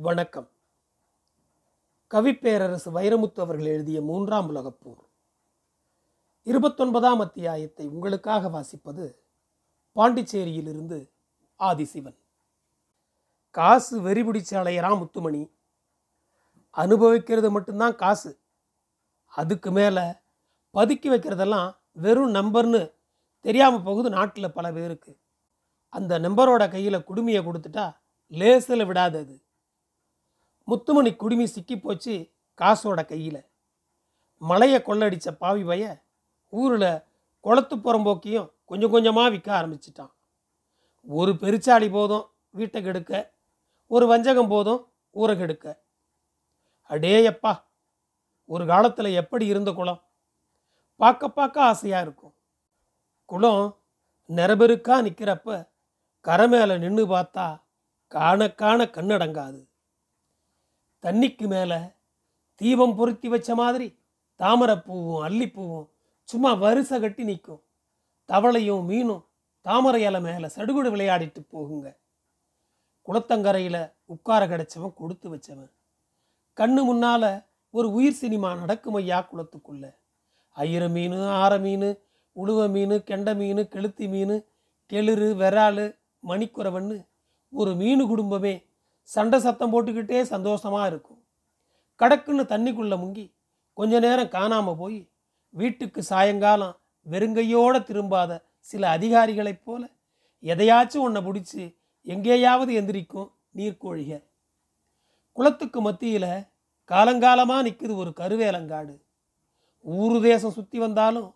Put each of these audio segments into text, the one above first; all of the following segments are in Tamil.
வணக்கம். கவிப்பேரரசு வைரமுத்து அவர்கள் எழுதிய மூன்றாம் உலகப் போர். இருபத்தொன்பதாம் அத்தியாயத்தை உங்களுக்காக வாசிப்பது பாண்டிச்சேரியிலிருந்து ஆதிசிவன். காசு வெறி பிடிச்சு முத்துமணி அனுபவிக்கிறது மட்டும்தான் காசு. அதுக்கு மேலே பதுக்கி வைக்கிறதெல்லாம் வெறும் நம்பர்னு தெரியாமல் போகுது நாட்டில் பல பேருக்கு. அந்த நம்பரோட கையில் குடுமையை கொடுத்துட்டா லேசில் விடாது அது. முத்துமணி குடுமி சிக்கி போச்சு காசோட கையில். மலையை கொள்ளடிச்ச பாவி பைய ஊரில் குளத்து புறம்போக்கியும் கொஞ்சம் கொஞ்சமாக விற்க ஆரம்பிச்சிட்டான். ஒரு பெருச்சாளி போதும் வீட்டை கெடுக்க ஒரு வஞ்சகம் போதும் ஊரை கெடுக்க. அடேயப்பா ஒரு காலத்தில் எப்படி இருந்த குளம்? பார்க்க பார்க்க ஆசையாக இருக்கும். குளம் நிறபெருக்கா நிற்கிறப்ப கரை மேலே நின்று பார்த்தா காண காண கண்ணடங்காது. தண்ணிக்கு மேலே தீபம் பொருத்தி வச்ச மாதிரி தாமரைப்பூவும் அல்லிப்பூவும் சும்மா வரிசை கட்டி நிற்கும் தவளையும் மீனும் தாமரை இலை மேலே சடுகுடு விளையாடிட்டு போகுங்க. குளத்தங்கரையில் உட்கார கிடைச்சவன் கொடுத்து வச்சவன். கண்ணு முன்னால் ஒரு உயிர் சினிமா நடக்கும் ஐயா குளத்துக்குள்ள. ஐயிர மீன் ஆற மீன் உழுவ மீன் கெண்டை மீன் கெளுத்தி மீன் கெளுரு விராலு மணிக்குறவன்னு ஒரு மீன் குடும்பமே சண்டை சத்தம் போட்டுக்கிட்டே சந்தோஷமாக இருக்கும். கடக்குன்னு தண்ணிக்குள்ளே முங்கி கொஞ்ச நேரம் காணாமல் போய் வீட்டுக்கு சாயங்காலம் வெறுங்கையோடு திரும்பாத சில அதிகாரிகளைப் போல எதையாச்சும் ஒன்றை பிடிச்சி எங்கேயாவது எந்திரிக்கும் நீர்க்கோழிக குளத்துக்கு மத்தியில் காலங்காலமாக நிற்குது ஒரு கருவேலங்காடு. ஊரு தேசம் சுற்றி வந்தாலும்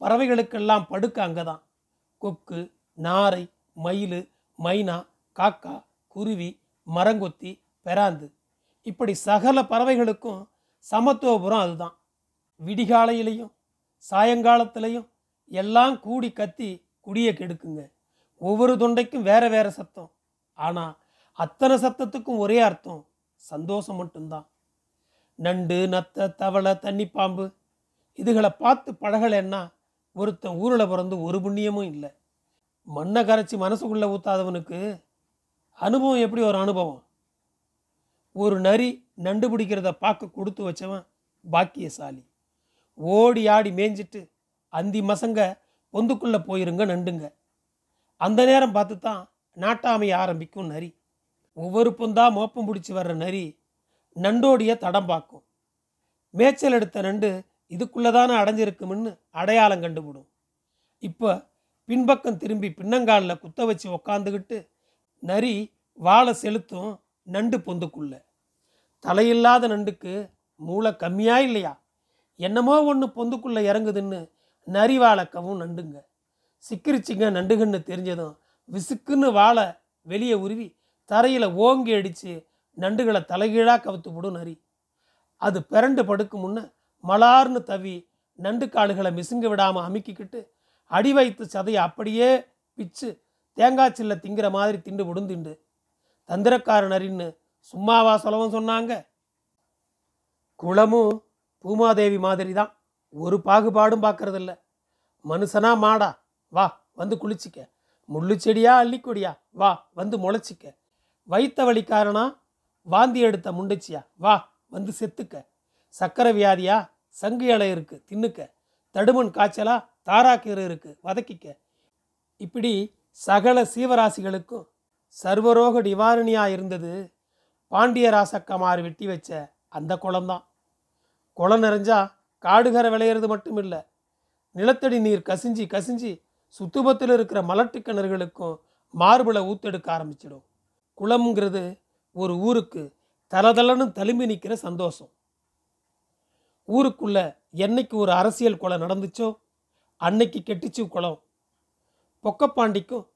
பறவைகளுக்கெல்லாம் படுக்க அங்கே தான் கொக்கு நாரை மயில் மைனா காக்கா குருவி மரங்கொத்தி பெராந்து இப்படி சகல பறவைகளுக்கும் சமத்துவபுரம் அதுதான். விடிகாலையிலையும் சாயங்காலத்திலையும் எல்லாம் கூடி கத்தி குடியை கெடுக்குங்க. ஒவ்வொரு தொண்டைக்கும் வேற வேற சத்தம். ஆனால் அத்தனை சத்தத்துக்கும் ஒரே அர்த்தம் சந்தோஷம் மட்டும்தான். நண்டு நத்தை தவளை தண்ணி பாம்பு இதுகளை பார்த்து பழகலைன்னா ஒருத்தன் ஊரில் பிறந்து ஒரு புண்ணியமும் இல்லை. மண்ணை கரைச்சி மனசுக்குள்ளே ஊத்தாதவனுக்கு அனுபவம் எப்படி ஒரு அனுபவம். ஒரு நரி நண்டு பிடிக்கிறத பார்க்க கொடுத்து வச்சவன் பாக்கியசாலி. ஓடி ஆடி மேய்ஞ்சிட்டு அந்தி மசங்க பொந்துக்குள்ளே போயிருங்க நண்டுங்க. அந்த நேரம் பார்த்து தான் நாட்டாமைய ஆரம்பிக்கும் நரி. ஒவ்வொரு பொந்தா மோப்பம் பிடிச்சி வர்ற நரி நண்டோடைய தடம் பார்க்கும். மேய்ச்சல் எடுத்த நண்டு இதுக்குள்ளே தானே அடைஞ்சிருக்கும்னு அடையாளம் கண்டுபிடும் இப்போ பின்பக்கம் திரும்பி பின்னங்காலில் குத்த வச்சு உக்காந்துக்கிட்டு நரி வாழை செலுத்தும் நண்டு பொந்துக்குள்ள. தலையில்லாத நண்டுக்கு மூளை கம்மியா இல்லையா? என்னமோ ஒன்று பொந்துக்குள்ளே இறங்குதுன்னு நரி வாழைக்கவும் நண்டுங்க. சிக்கிரிச்சிங்க நண்டுகன்னு தெரிஞ்சதும் விசுக்குன்னு வாழை வெளியே உருவி தரையில் ஓங்கி அடித்து நண்டுகளை தலைகீழாக கவுத்து விடும் நரி. அது பிறண்டு படுக்கும் முன்ன மலார்னு தவி நண்டு கால்களை மிசுங்க விடாமல் அமுக்கிக்கிட்டு அடி வைத்து சதையை அப்படியே பிச்சு தேங்காய் சில்ல திங்கிற மாதிரி திண்டு விடுந்துண்டு தந்திரக்காரனரின்னு சும்மாவா சொல்லவும் சொன்னாங்க. குளமும் பூமாதேவி மாதிரி தான் ஒரு பாகுபாடும் பார்க்கறதில்ல. மனுஷனா மாடா. வா வந்து குளிச்சிக்க. முள்ளு செடியா அள்ளிக்கொடியா? வா வந்து முளைச்சிக்க. வைத்த வழிக்காரனா வாந்தி எடுத்த முண்டச்சியா? வா வந்து செத்துக்க. சக்கரை வியாதியா? சங்கு இலை இருக்கு தின்னுக்க. தடுமன் காய்ச்சலா? தாராக்கீரை இருக்கு வதக்கிக்க. இப்படி சகல சீவராசிகளுக்கும் சர்வரோக நிவாரணியாக இருந்தது. பாண்டியராசக்கமாறு வெட்டி வச்ச அந்த குளம்தான். குளம் நிறைஞ்சா காடுகரை விளையிறது மட்டும் இல்லை நிலத்தடி நீர் கசிஞ்சி கசிஞ்சி சுத்துபத்தில் இருக்கிற மலட்டு கிணறுகளுக்கும் மார்பளை ஊத்தெடுக்க ஆரம்பிச்சிடும். குளம்ங்கிறது ஒரு ஊருக்கு தலதலன்னு தழும்பி நிற்கிற சந்தோஷம். ஊருக்குள்ள என்னைக்கு ஒரு அரசியல் குளம் நடந்துச்சோ அன்னைக்கு கெட்டிச்சு குளம். பொக்கப்பாண்டிக்கும்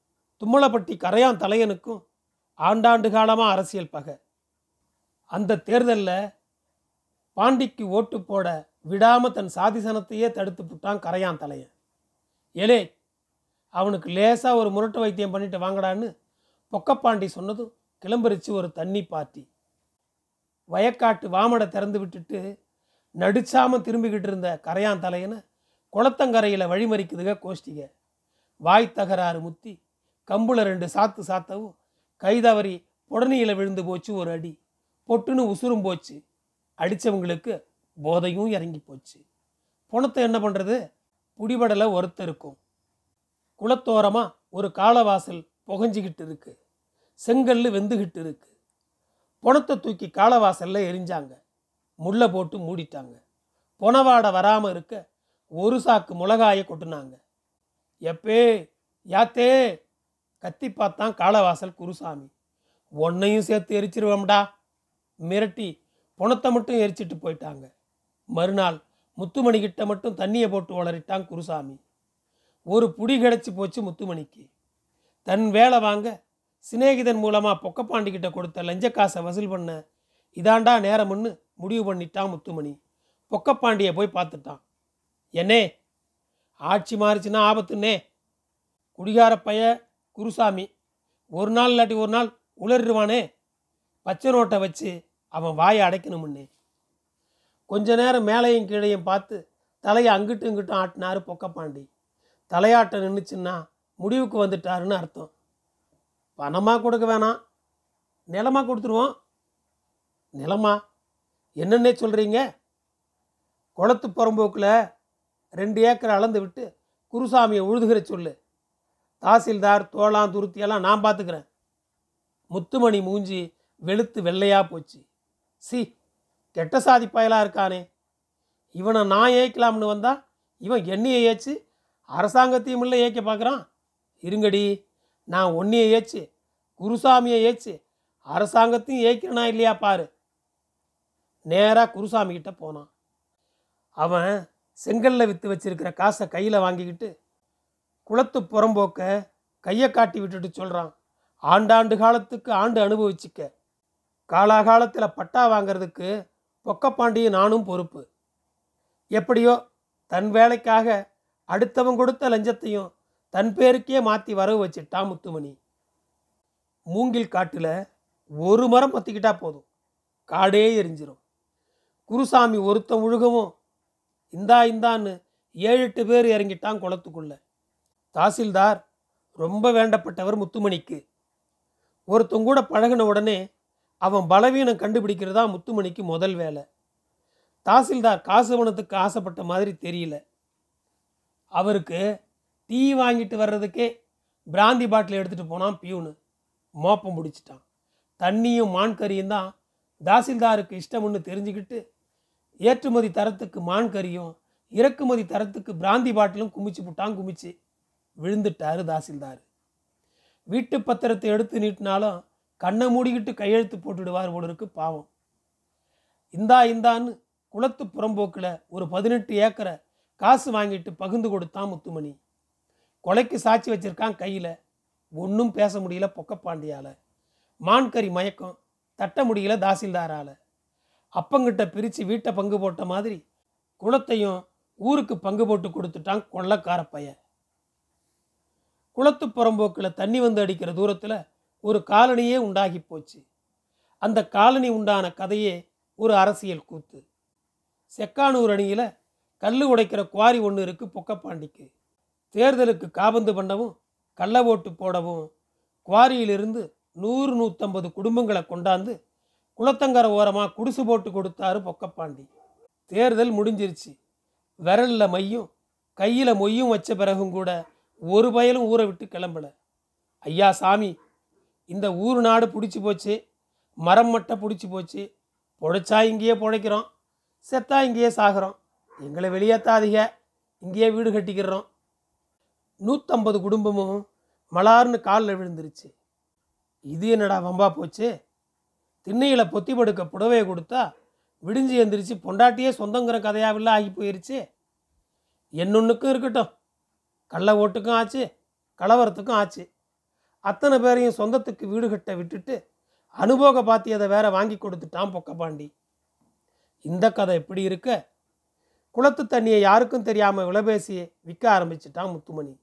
தும்மலப்பட்டி கரையான் தலையனுக்கும் ஆண்டாண்டு காலமாக அரசியல் பகை. அந்த தேர்தலில் பாண்டிக்கு ஓட்டு போட விடாமல் தன் சாதிசனத்தையே தடுத்து புட்டான் கரையான் தலையன். ஏலே அவனுக்கு லேசாக ஒரு முரட்டு வைத்தியம் பண்ணிட்டு வாங்கடான்னு பொக்கப்பாண்டி சொன்னதும் கிளம்பரிச்சு ஒரு தண்ணி பார்ட்டி வயக்காட்டு வாமடை திறந்து விட்டுட்டு நடிச்சாமல் திரும்பிக்கிட்டு இருந்த கரையான் தலையனை குளத்தங்கரையில் வழிமறிக்குதுக கோஷ்டிக. வாய் தகராறு முத்தி கம்புல ரெண்டு சாத்து சாத்தவும் கைதவறி புடனியில் விழுந்து போச்சு ஒரு அடி. பொட்டுன்னு உசுரும் போச்சு. அடித்தவங்களுக்கு போதையும் இறங்கி போச்சு. பணத்தை என்ன பண்ணுறது புடிபடலை ஒருத்த இருக்கும் குளத்தோரமாக ஒரு காலவாசல் புகஞ்சிக்கிட்டு இருக்கு. செங்கல் வெந்துகிட்டு இருக்கு. பணத்தை தூக்கி காலவாசல்ல எரிஞ்சாங்க. முள்ளை போட்டு மூடிட்டாங்க. புனவாடை வராமல் இருக்க ஒரு சாக்கு மிளகாயை கொட்டினாங்க. எப்பே யாத்தே கத்தி பார்த்தான் காளவாசல் குருசாமி. உன்னையும் சேர்த்து எரிச்சிருவோம்டா. மிரட்டி பணத்தை மட்டும் எரிச்சிட்டு போயிட்டாங்க. மறுநாள் முத்துமணி கிட்ட மட்டும் தண்ணியை போட்டு வளரிட்டான் குருசாமி. ஒரு புடி கிடச்சி போச்சு முத்துமணிக்கு. தன் வேலை வாங்க சிநேகிதன் மூலமாக பொக்கப்பாண்டிக்கிட்ட கொடுத்த லஞ்ச காசை வசூல் பண்ண இதாண்டா நேரம்னு முடிவு பண்ணிட்டான் முத்துமணி. பொக்கப்பாண்டியை போய் பார்த்துட்டான். என்னே ஆட்சி மாறிச்சுன்னா ஆபத்துன்னே. குடிகார பைய குருசாமி ஒரு நாள் இல்லாட்டி ஒரு நாள் உளறிடுவானே. பச்சை நோட்டை வச்சு அவன் வாயை அடைக்கணுமுன்னே கொஞ்ச நேரம் மேலையும் கீழையும் பார்த்து தலையை அங்கிட்டும் இங்கிட்டும் ஆட்டினாரு பொக்கப்பாண்டி. தலையாட்டம் நின்றுச்சுன்னா முடிவுக்கு வந்துட்டாருன்னு அர்த்தம். பணமாக கொடுக்க வேணாம். நிலமா கொடுத்துருவோம். நிலமா? என்னென்ன சொல்கிறீங்க குளத்து புறம்போக்கில் ரெண்டு ஏக்கர் அளந்து விட்டு குருசாமியை உழுதுகிற சொல்லு. தாசில்தார் தோளாம் துருத்தியெல்லாம் நான் பார்த்துக்கிறேன் முத்துமணி மூஞ்சி வெளுத்து வெள்ளையாக போச்சு. சி கெட்ட சாதி பயலாக இருக்கானே. இவனை நான் ஏய்க்கலாம்னு வந்தா இவன் என்னையை ஏச்சு அரசாங்கத்தையும் இல்லை ஏய்க்க பார்க்குறான் இருங்கடி நான் ஒன்றையை ஏச்சு குருசாமியை ஏச்சு அரசாங்கத்தையும் ஏய்க்கிறனா இல்லையா பாரு. நேராக குருசாமி கிட்ட போனான். அவன் செங்கல்ல விற்று வச்சிருக்கிற காசை கையில் வாங்கிக்கிட்டு குளத்து புறம்போக்க கையை காட்டி விட்டுட்டு சொல்கிறான் ஆண்டாண்டு காலத்துக்கு ஆண்டு அனுபவிச்சுக்க. காலாகாலத்தில் பட்டா வாங்கிறதுக்கு பொக்கப்பாண்டியும் நானும் பொறுப்பு. எப்படியோ தன் வேலைக்காக அடுத்தவன் கொடுத்த லஞ்சத்தையும் தன் பேருக்கே மாற்றி வரவு வச்சிட்டான் முத்துமணி. மூங்கில் காட்டில் ஒரு மரம் பற்றிக்கிட்டா போதும். காடே எரிஞ்சிரும். குருசாமி ஒருத்தன் முழுகவும் இந்தா இந்தான்னு ஏழு எட்டு பேர் இறங்கிட்டான் குளத்துக்குள்ள. தாசில்தார் ரொம்ப வேண்டப்பட்டவர் முத்துமணிக்கு. ஒருத்தங்க கூட பழகின உடனே அவன் பலவீனம் கண்டுபிடிக்கிறதா முத்துமணிக்கு முதல் வேலை. தாசில்தார் காசு பணத்துக்கு ஆசைப்பட்ட மாதிரி தெரியல. அவருக்கு டீ வாங்கிட்டு வர்றதுக்கே பிராந்தி பாட்டில் எடுத்துகிட்டு போனான் பியூனு. மோப்பம் பிடிச்சிட்டான். தண்ணியும் மான் கறியும் தான் தாசில்தாருக்கு இஷ்டம்னு தெரிஞ்சுக்கிட்டு ஏற்றுமதி தரத்துக்கு மான் கறியும் இறக்குமதி தரத்துக்கு பிராந்தி பாட்டிலும் குமிச்சு புட்டான் குமிச்சு விழுந்துட்டாரு தாசில்தார். வீட்டு பத்திரத்தை எடுத்து நீட்டினாலும் கண்ணை மூடிக்கிட்டு கையெழுத்து போட்டுடுவார் போல பாவம். இந்தா இந்தான்னு குளத்து புறம்போக்கில் ஒரு பதினெட்டு ஏக்கரை காசு வாங்கிட்டு பகிர்ந்து கொடுத்தான் முத்துமணி. கொலைக்கு சாட்சி வச்சிருக்கான் கையில். ஒன்றும் பேச முடியல பொக்கப்பாண்டியால் மான்கறி மயக்கம் தட்ட முடியல தாசில்தாரால். அப்பங்கிட்ட பிரித்து வீட்டை பங்கு போட்ட மாதிரி குளத்தையும் ஊருக்கு பங்கு போட்டு கொடுத்துட்டான் கொள்ளக்கார பையன் குளத்து புறம்போக்கில் தண்ணி வந்து அடிக்கிற தூரத்தில் ஒரு காலனியே உண்டாகி போச்சு. அந்த காலனி உண்டான கதையே ஒரு அரசியல் கூத்து. செக்கானூர் அணியில் கல் உடைக்கிற குவாரி ஒன்று இருக்குது பொக்கப்பாண்டிக்கு. தேர்தலுக்கு காபந்து பண்ணவும் கள்ள ஓட்டு போடவும் குவாரியிலிருந்து நூறு நூற்றம்பது குடும்பங்களை கொண்டாந்து குளத்தங்கரை ஓரமாக குடிசு போட்டு கொடுத்தாரு பொக்கப்பாண்டி. தேர்தல் முடிஞ்சிருச்சு. விரலில் மையும் கையில் மொய்யும் வச்ச பிறகும் கூட ஒரு பயலும் ஊரை விட்டு கிளம்பல. ஐயா சாமி இந்த ஊர் நாடு பிடிச்சி போச்சு மரம் மட்டை பிடிச்சி போச்சு பொழைச்சா இங்கேயே பொழைக்கிறோம் செத்தா இங்கேயே சாகிறோம் எங்களை வெளியேற்றாதீங்க இங்கேயே வீடு கட்டிக்கிறோம். நூற்றம்பது குடும்பமும் மலார்னு காலில் விழுந்துருச்சு. இது என்னடா வம்பா போச்சு? திண்ணையில் பொத்தி படுக்க புடவையை கொடுத்தா விடிஞ்சு எந்திரிச்சு பொண்டாட்டியே சொந்தங்கிற கதையாவில்ல ஆகி போயிருச்சு. என்னொன்றுக்கும் இருக்கட்டும். கள்ள ஓட்டுக்கும் ஆச்சு கலவரத்துக்கும் ஆச்சு. அத்தனை பேரையும் சொந்தத்துக்கு வீடு கட்ட விட்டுட்டு அனுபோக பாத்தியதை வேற வாங்கி கொடுத்துட்டான் பொக்கப்பாண்டி இந்த கதை எப்படி இருக்க? குளத்து தண்ணியை யாருக்கும் தெரியாமல் விலபேசி விற்க ஆரம்பிச்சிட்டான் முத்துமணி.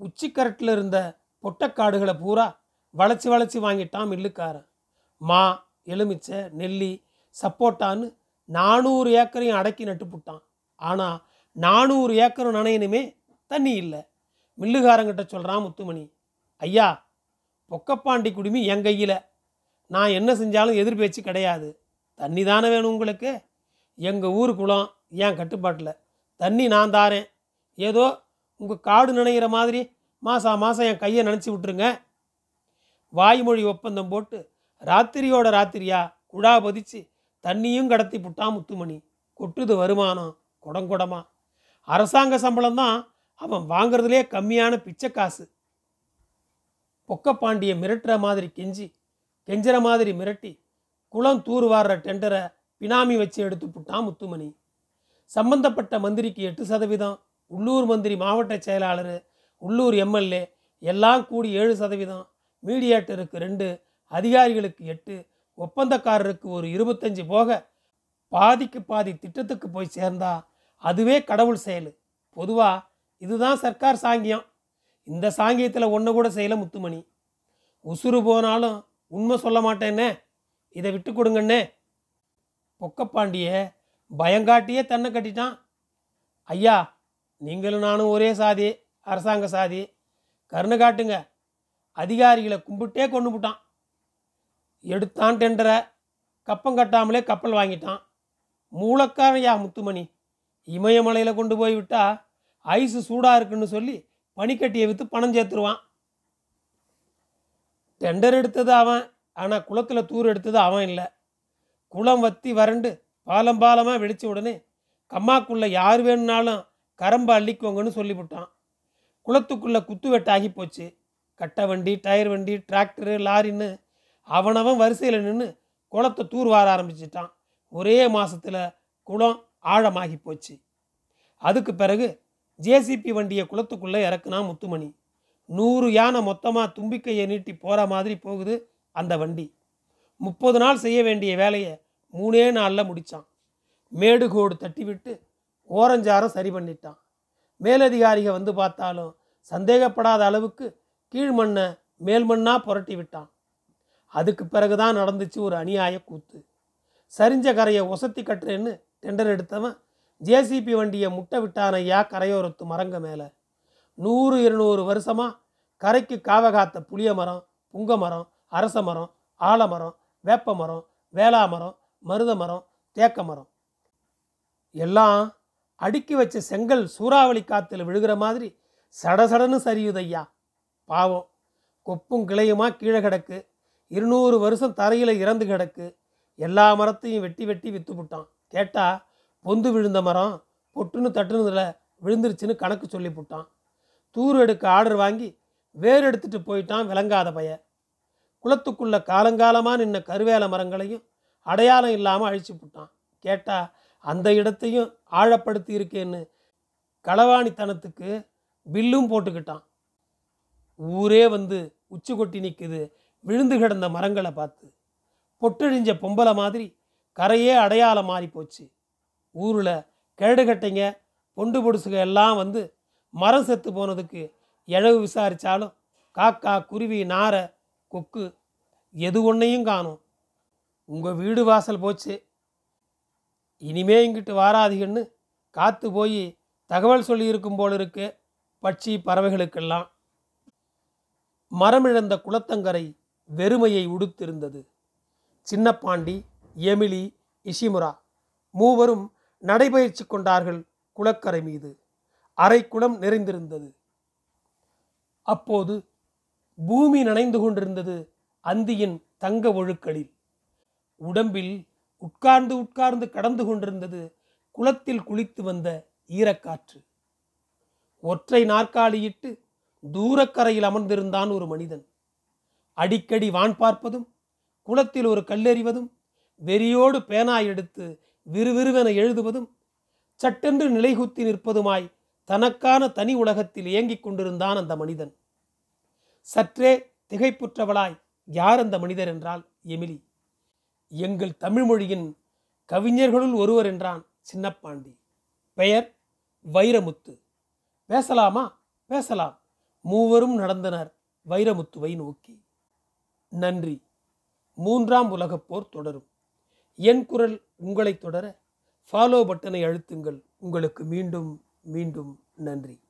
உச்சிக்கரட்டில் இருந்த பொட்டக்காடுகளை பூரா வளைச்சி வளைச்சி வாங்கிட்டான் மில்லுக்காரன். மா எலுமிச்சை நெல்லி சப்போட்டான்னு நானூறு ஏக்கரையும் அடக்கி நட்டுப்புட்டான் ஆனால் நானூறு ஏக்கரும் நனையணுமே தண்ணி இல்லை. மில்லுகாரங்கிட்ட சொல்கிறான் முத்துமணி ஐயா பொக்கப்பாண்டி குடுமி என் கையில். நான் என்ன செஞ்சாலும் எதிர்பேச்சு கிடையாது. தண்ணி தானே வேணும் உங்களுக்கு? எங்கள் ஊர் குளம் ஏன் கட்டுப்பாட்டில். தண்ணி நான் தாரேன். ஏதோ உங்கள் காடு நினைக்கிற மாதிரி மாதம் மாதம் என் கையை நினச்சி விட்ருங்க வாய்மொழி ஒப்பந்தம் போட்டு ராத்திரியோட ராத்திரியா? குழா பதிச்சு தண்ணியும் கடத்தி புட்டான் முத்துமணி. கொட்டுது வருமானம் குடங்குடமா அரசாங்க சம்பளம் தான் அவன் வாங்குறதுலே கம்மியான பிச்சை காசு. பொக்கப்பாண்டிய மிரட்டுற மாதிரி கெஞ்சி கெஞ்சுற மாதிரி மிரட்டி குளம் தூர்வாடுற டெண்டரை பினாமி வச்சு எடுத்து புட்டான் முத்துமணி. சம்பந்தப்பட்ட மந்திரிக்கு எட்டு சதவீதம் உள்ளூர் மந்திரி மாவட்ட செயலாளர் உள்ளூர் எம்எல்ஏ எல்லாம் கூடி ஏழு சதவீதம் மீடியேட்டருக்கு ரெண்டு அதிகாரிகளுக்கு எட்டு ஒப்பந்தக்காரருக்கு ஒரு இருபத்தஞ்சு போக பாதிக்கு பாதி திட்டத்துக்கு போய் சேர்ந்தா அதுவே கடவுள் செயல். பொதுவாக இதுதான் சர்க்கார் சாங்கியம். இந்த சாங்கியத்தில் ஒன்று கூட செய்யல முத்துமணி. உசுறு போனாலும் உண்மை சொல்ல மாட்டேன்னே. இதை விட்டு கொடுங்கண்ணே பொக்கப்பாண்டிய பயங்காட்டியே தன்னை கட்டிட்டான். ஐயா நீங்களும் நானும் ஒரே சாதி அரசாங்க சாதி கருணை காட்டுங்க. அதிகாரிகளை கும்பிட்டே கொண்டு விட்டான் எடுத்தான் டெண்டரை. கப்பம் கட்டாமலே கப்பல் வாங்கிட்டான். மூலக்காரன் யா முத்துமணி. இமயமலையில் கொண்டு போய் விட்டா ஐஸு சூடாக இருக்குன்னு சொல்லி பனிக்கட்டியை விற்று பணம் சேர்த்துருவான். டெண்டர் எடுத்தது அவன். ஆனால் குளத்தில் தூர் எடுத்தது அவன் இல்லை. குளம் வத்தி வறண்டு பாலம் பாலமாக வெடிச்ச உடனே கம்மாக்குள்ளே யார் வேணும்னாலும் கரம்பை அள்ளிக்கோங்கன்னு சொல்லிவிட்டான். குளத்துக்குள்ளே குத்து வெட்டாகி போச்சு. கட்டை வண்டி டயர் வண்டி டிராக்டரு லாரின்னு அவனவன் வரிசையில் நின்று குளத்தை தூர் வார ஆரம்பிச்சிட்டான். ஒரே மாதத்தில் குளம் ஆழமாகி போச்சு. அதுக்கு பிறகு ஜேசிபி வண்டியை குளத்துக்குள்ளே இறக்குனா முத்துமணி. நூறு யானை மொத்தமாக தும்பிக்கையை நீட்டி போகிற மாதிரி போகுது அந்த வண்டி. முப்பது நாள் செய்ய வேண்டிய வேலையை மூணே நாளில் முடித்தான் மேடுகோடு தட்டி விட்டு ஓரஞ்சாரம் சரி பண்ணிட்டான். மேலதிகாரிகள் வந்து பார்த்தாலும் சந்தேகப்படாத அளவுக்கு கீழ் மண்ணை மேல் மண்ணாக புரட்டி விட்டான். அதுக்கு பிறகுதான் நடந்துச்சு ஒரு அநியாய கூத்து. சரிஞ்ச கரையை ஒசத்தி கட்டுறேன்னு டெண்டர் எடுத்தவன் ஜேசிபி வண்டியை முட்டை விட்டான் ஐயா கரையோரத்து மரங்க மேலே. நூறு இருநூறு வருஷமாக கரைக்கு காவகாத்த புளிய மரம் புங்க மரம் அரச மரம் ஆலமரம் வேப்ப மரம் வேளா மரம் மருத மரம் தேக்க மரம். எல்லாம் அடுக்கி வச்ச செங்கல் சூறாவளி காற்றுல விழுகிற மாதிரி சடசடன்னு சரியுதையா பாவம். கொப்பும் கிளையுமா கீழே கிடக்கு. இருநூறு வருஷம் தரையில் இறந்து கிடக்கு. எல்லா மரத்தையும் வெட்டி வெட்டி விற்று விட்டான் கேட்டால் பொந்து விழுந்த மரம் பொட்டுன்னு தட்டுனதில் விழுந்துருச்சுன்னு கணக்கு சொல்லி போட்டான். தூர் எடுக்க ஆர்டர் வாங்கி வேர் எடுத்துட்டு போயிட்டான் விளங்காத பைய. குளத்துக்குள்ள காலங்காலமாக நின்ன கருவேல மரங்களையும் அடையாளம் இல்லாமல் அழிச்சு போட்டான். கேட்டால் அந்த இடத்தையும் ஆழப்படுத்தி இருக்கேன்னு களவாணித்தனத்துக்கு பில்லும் போட்டுக்கிட்டான். ஊரே வந்து உச்சி கொட்டி நிற்குது விழுந்து கிடந்த மரங்களை பார்த்து பொட்டழிஞ்ச பொம்பளை மாதிரி கரையே அடையாளம் மாறி போச்சு. ஊரில் கிழடுகட்டைங்க பொண்டு பொடுசுக எல்லாம் வந்து மரம் செத்து போனதுக்கு இழவு விசாரித்தாலும் காக்கா குருவி நாரை கொக்கு எது ஒன்றையும் காணும். உங்கள் வீடு வாசல் போச்சு. இனிமே இங்கிட்டு வாராதீங்கன்னு காத்து போய் தகவல் சொல்லியிருக்கும் போல இருக்கு. பட்சி பறவைகளுக்கெல்லாம். மரமிழந்த குளத்தங்கரை வெறுமையை உடுத்திருந்தது. சின்னப்பாண்டி எமிலி இஷிமுரா மூவரும் நடைபயிற்சி கொண்டார்கள் குளக்கரை மீது. அரை குளம் நிறைந்திருந்தது. அப்போது பூமி நனைந்து கொண்டிருந்தது அந்தியின் தங்க ஒழுக்களில். உடம்பில் உட்கார்ந்து உட்கார்ந்து கடந்து கொண்டிருந்தது குளத்தில் குளித்து வந்த ஈரக்காற்று. ஒற்றை நாற்காலியிட்டு தூரக்கரையில் அமர்ந்திருந்தான் ஒரு மனிதன். அடிக்கடி வான் பார்ப்பதும் குளத்தில் ஒரு கல்லெறிவதும் வெறியோடு பேனா எடுத்து விறுவிறுவென எழுதுவதும் சட்டென்று நிலைகுத்தி நிற்பதுமாய் தனக்கான தனி உலகத்தில் இயங்கிக் கொண்டிருந்தான் அந்த மனிதன். சற்றே திகைப்புற்றவளாய் யார் அந்த மனிதர் என்றால் எமிலி. எங்கள் தமிழ் மொழியின் கவிஞர்களுள் ஒருவர் என்றான் சின்னப்பாண்டி. பெயர் வைரமுத்து. பேசலாமா? பேசலாம். மூவரும் நடந்தனர் வைரமுத்துவை நோக்கி. நன்றி. மூன்றாம் உலகப் போர் தொடரும். என் குரல் உங்களை தொடர ஃபாலோ பட்டனை அழுத்துங்கள். உங்களுக்கு மீண்டும் மீண்டும் நன்றி.